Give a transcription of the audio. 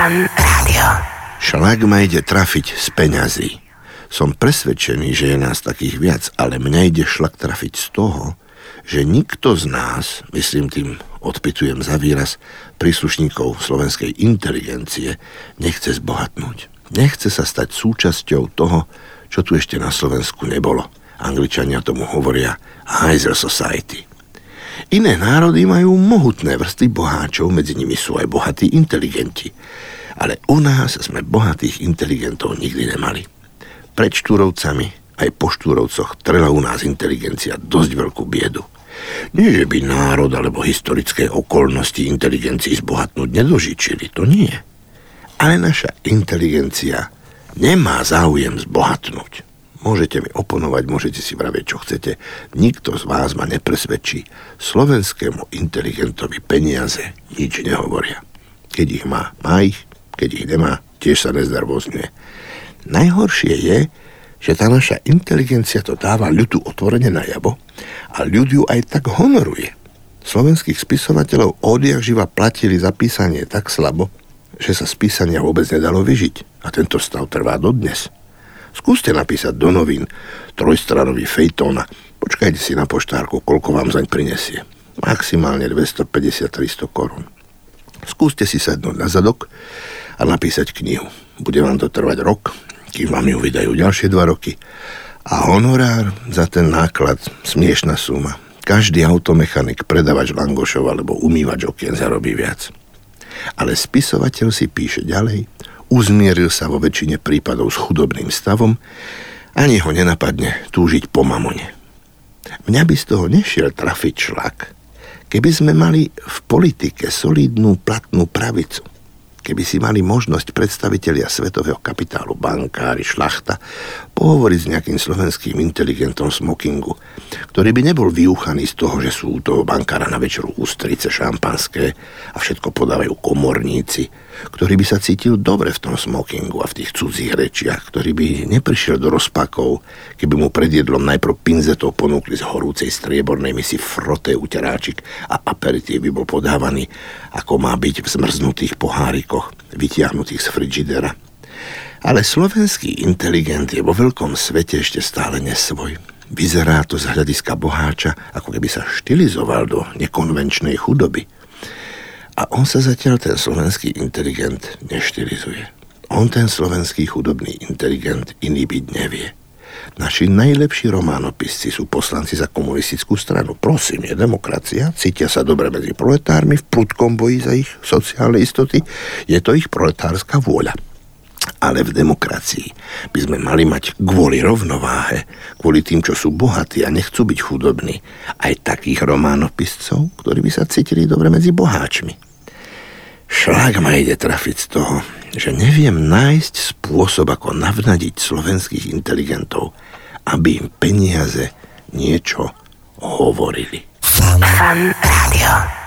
Fan Rádio. Šlak ma ide trafiť z peňazí. Som presvedčený, že je nás takých viac, ale mňa ide šlak trafiť z toho, že nikto z nás, myslím tým, odpitujem za výraz, príslušníkov slovenskej inteligencie, nechce zbohatnúť. Nechce sa stať súčasťou toho, čo tu ešte na Slovensku nebolo. Angličania tomu hovoria Heiser Society. Iné národy majú mohutné vrsty boháčov, medzi nimi sú aj bohatí inteligenti. Ale u nás sme bohatých inteligentov nikdy nemali. Pred Štúrovcami aj po Štúrovcoch trela u nás inteligencia dosť veľkú biedu. Nie, že by národ alebo historické okolnosti inteligencii zbohatnúť nedožičili, to nie. Ale naša inteligencia nemá záujem zbohatnúť. Môžete mi oponovať, môžete si vravieť, čo chcete. Nikto z vás ma nepresvedčí. Slovenskému inteligentovi peniaze nič nehovoria. Keď ich má, má ich. Keď ich nemá, tiež sa neznervozňuje. Najhoršie je, že tá naša inteligencia to dáva ľudu otvorene na jabo a ľud ju aj tak honoruje. Slovenských spisovateľov odjak živa platili za písanie tak slabo, že sa z písania vôbec nedalo vyžiť. A tento stav trvá dodnes. Skúste napísať do novín trojstranový fejtón počkajte si na poštárku, koľko vám zaň prinesie. Maximálne 250-300 korún. Skúste si sadnúť na zadok a napísať knihu. Bude vám to trvať rok, kým vám ju vydajú ďalšie dva roky. A honorár za ten náklad, smiešná suma. Každý automechanik, predavač langošov alebo umývač okien zarobí viac. Ale spisovateľ si píše ďalej, uzmieril sa vo väčšine prípadov s chudobným stavom, ani ho nenapadne túžiť po mamone. Mňa by z toho nešiel trafiť šlak, keby sme mali v politike solidnú platnú pravicu keby si mali možnosť predstavitelia svetového kapitálu, bankári, šlachta, pohovoriť s nejakým slovenským inteligentom smokingu, ktorý by nebol vyúchaný z toho, že sú toho bankára na večeru ústrice šampanské a všetko podávajú komorníci, ktorý by sa cítil dobre v tom smokingu a v tých cudzích rečiach, ktorý by neprišiel do rozpakov, keby mu pred jedlom najprv pinzetov ponúkli z horúcej striebornej misi froté uteráčik a aperitív by bol podávaný, ako má byť v zmrznutých pohárikoch, vytiahnutých z frigidera ale slovenský inteligent je vo veľkom svete ešte stále nesvoj. Vyzerá to z hľadiska boháča, ako keby sa štilizoval do nekonvenčnej chudoby. A on sa zatiaľ, ten slovenský inteligent, neštilizuje. On, ten slovenský chudobný inteligent, iný byť nevie. Naši najlepší románopisci sú poslanci za komunistickú stranu. Prosím, je demokracia, cítia sa dobre medzi proletármi, v prudkom boji za ich sociálne istoty. Je to ich proletárska vôľa. Ale v demokracii by sme mali mať kvôli rovnováhe, kvôli tým, čo sú bohatí a nechcú byť chudobní, aj takých románopiscov, ktorí by sa cítili dobre medzi boháčmi. Šlak ma ide trafiť z toho, že neviem nájsť spôsob, ako navnadiť slovenských inteligentov, aby im peniaze niečo hovorili. Fan, Fan rádio.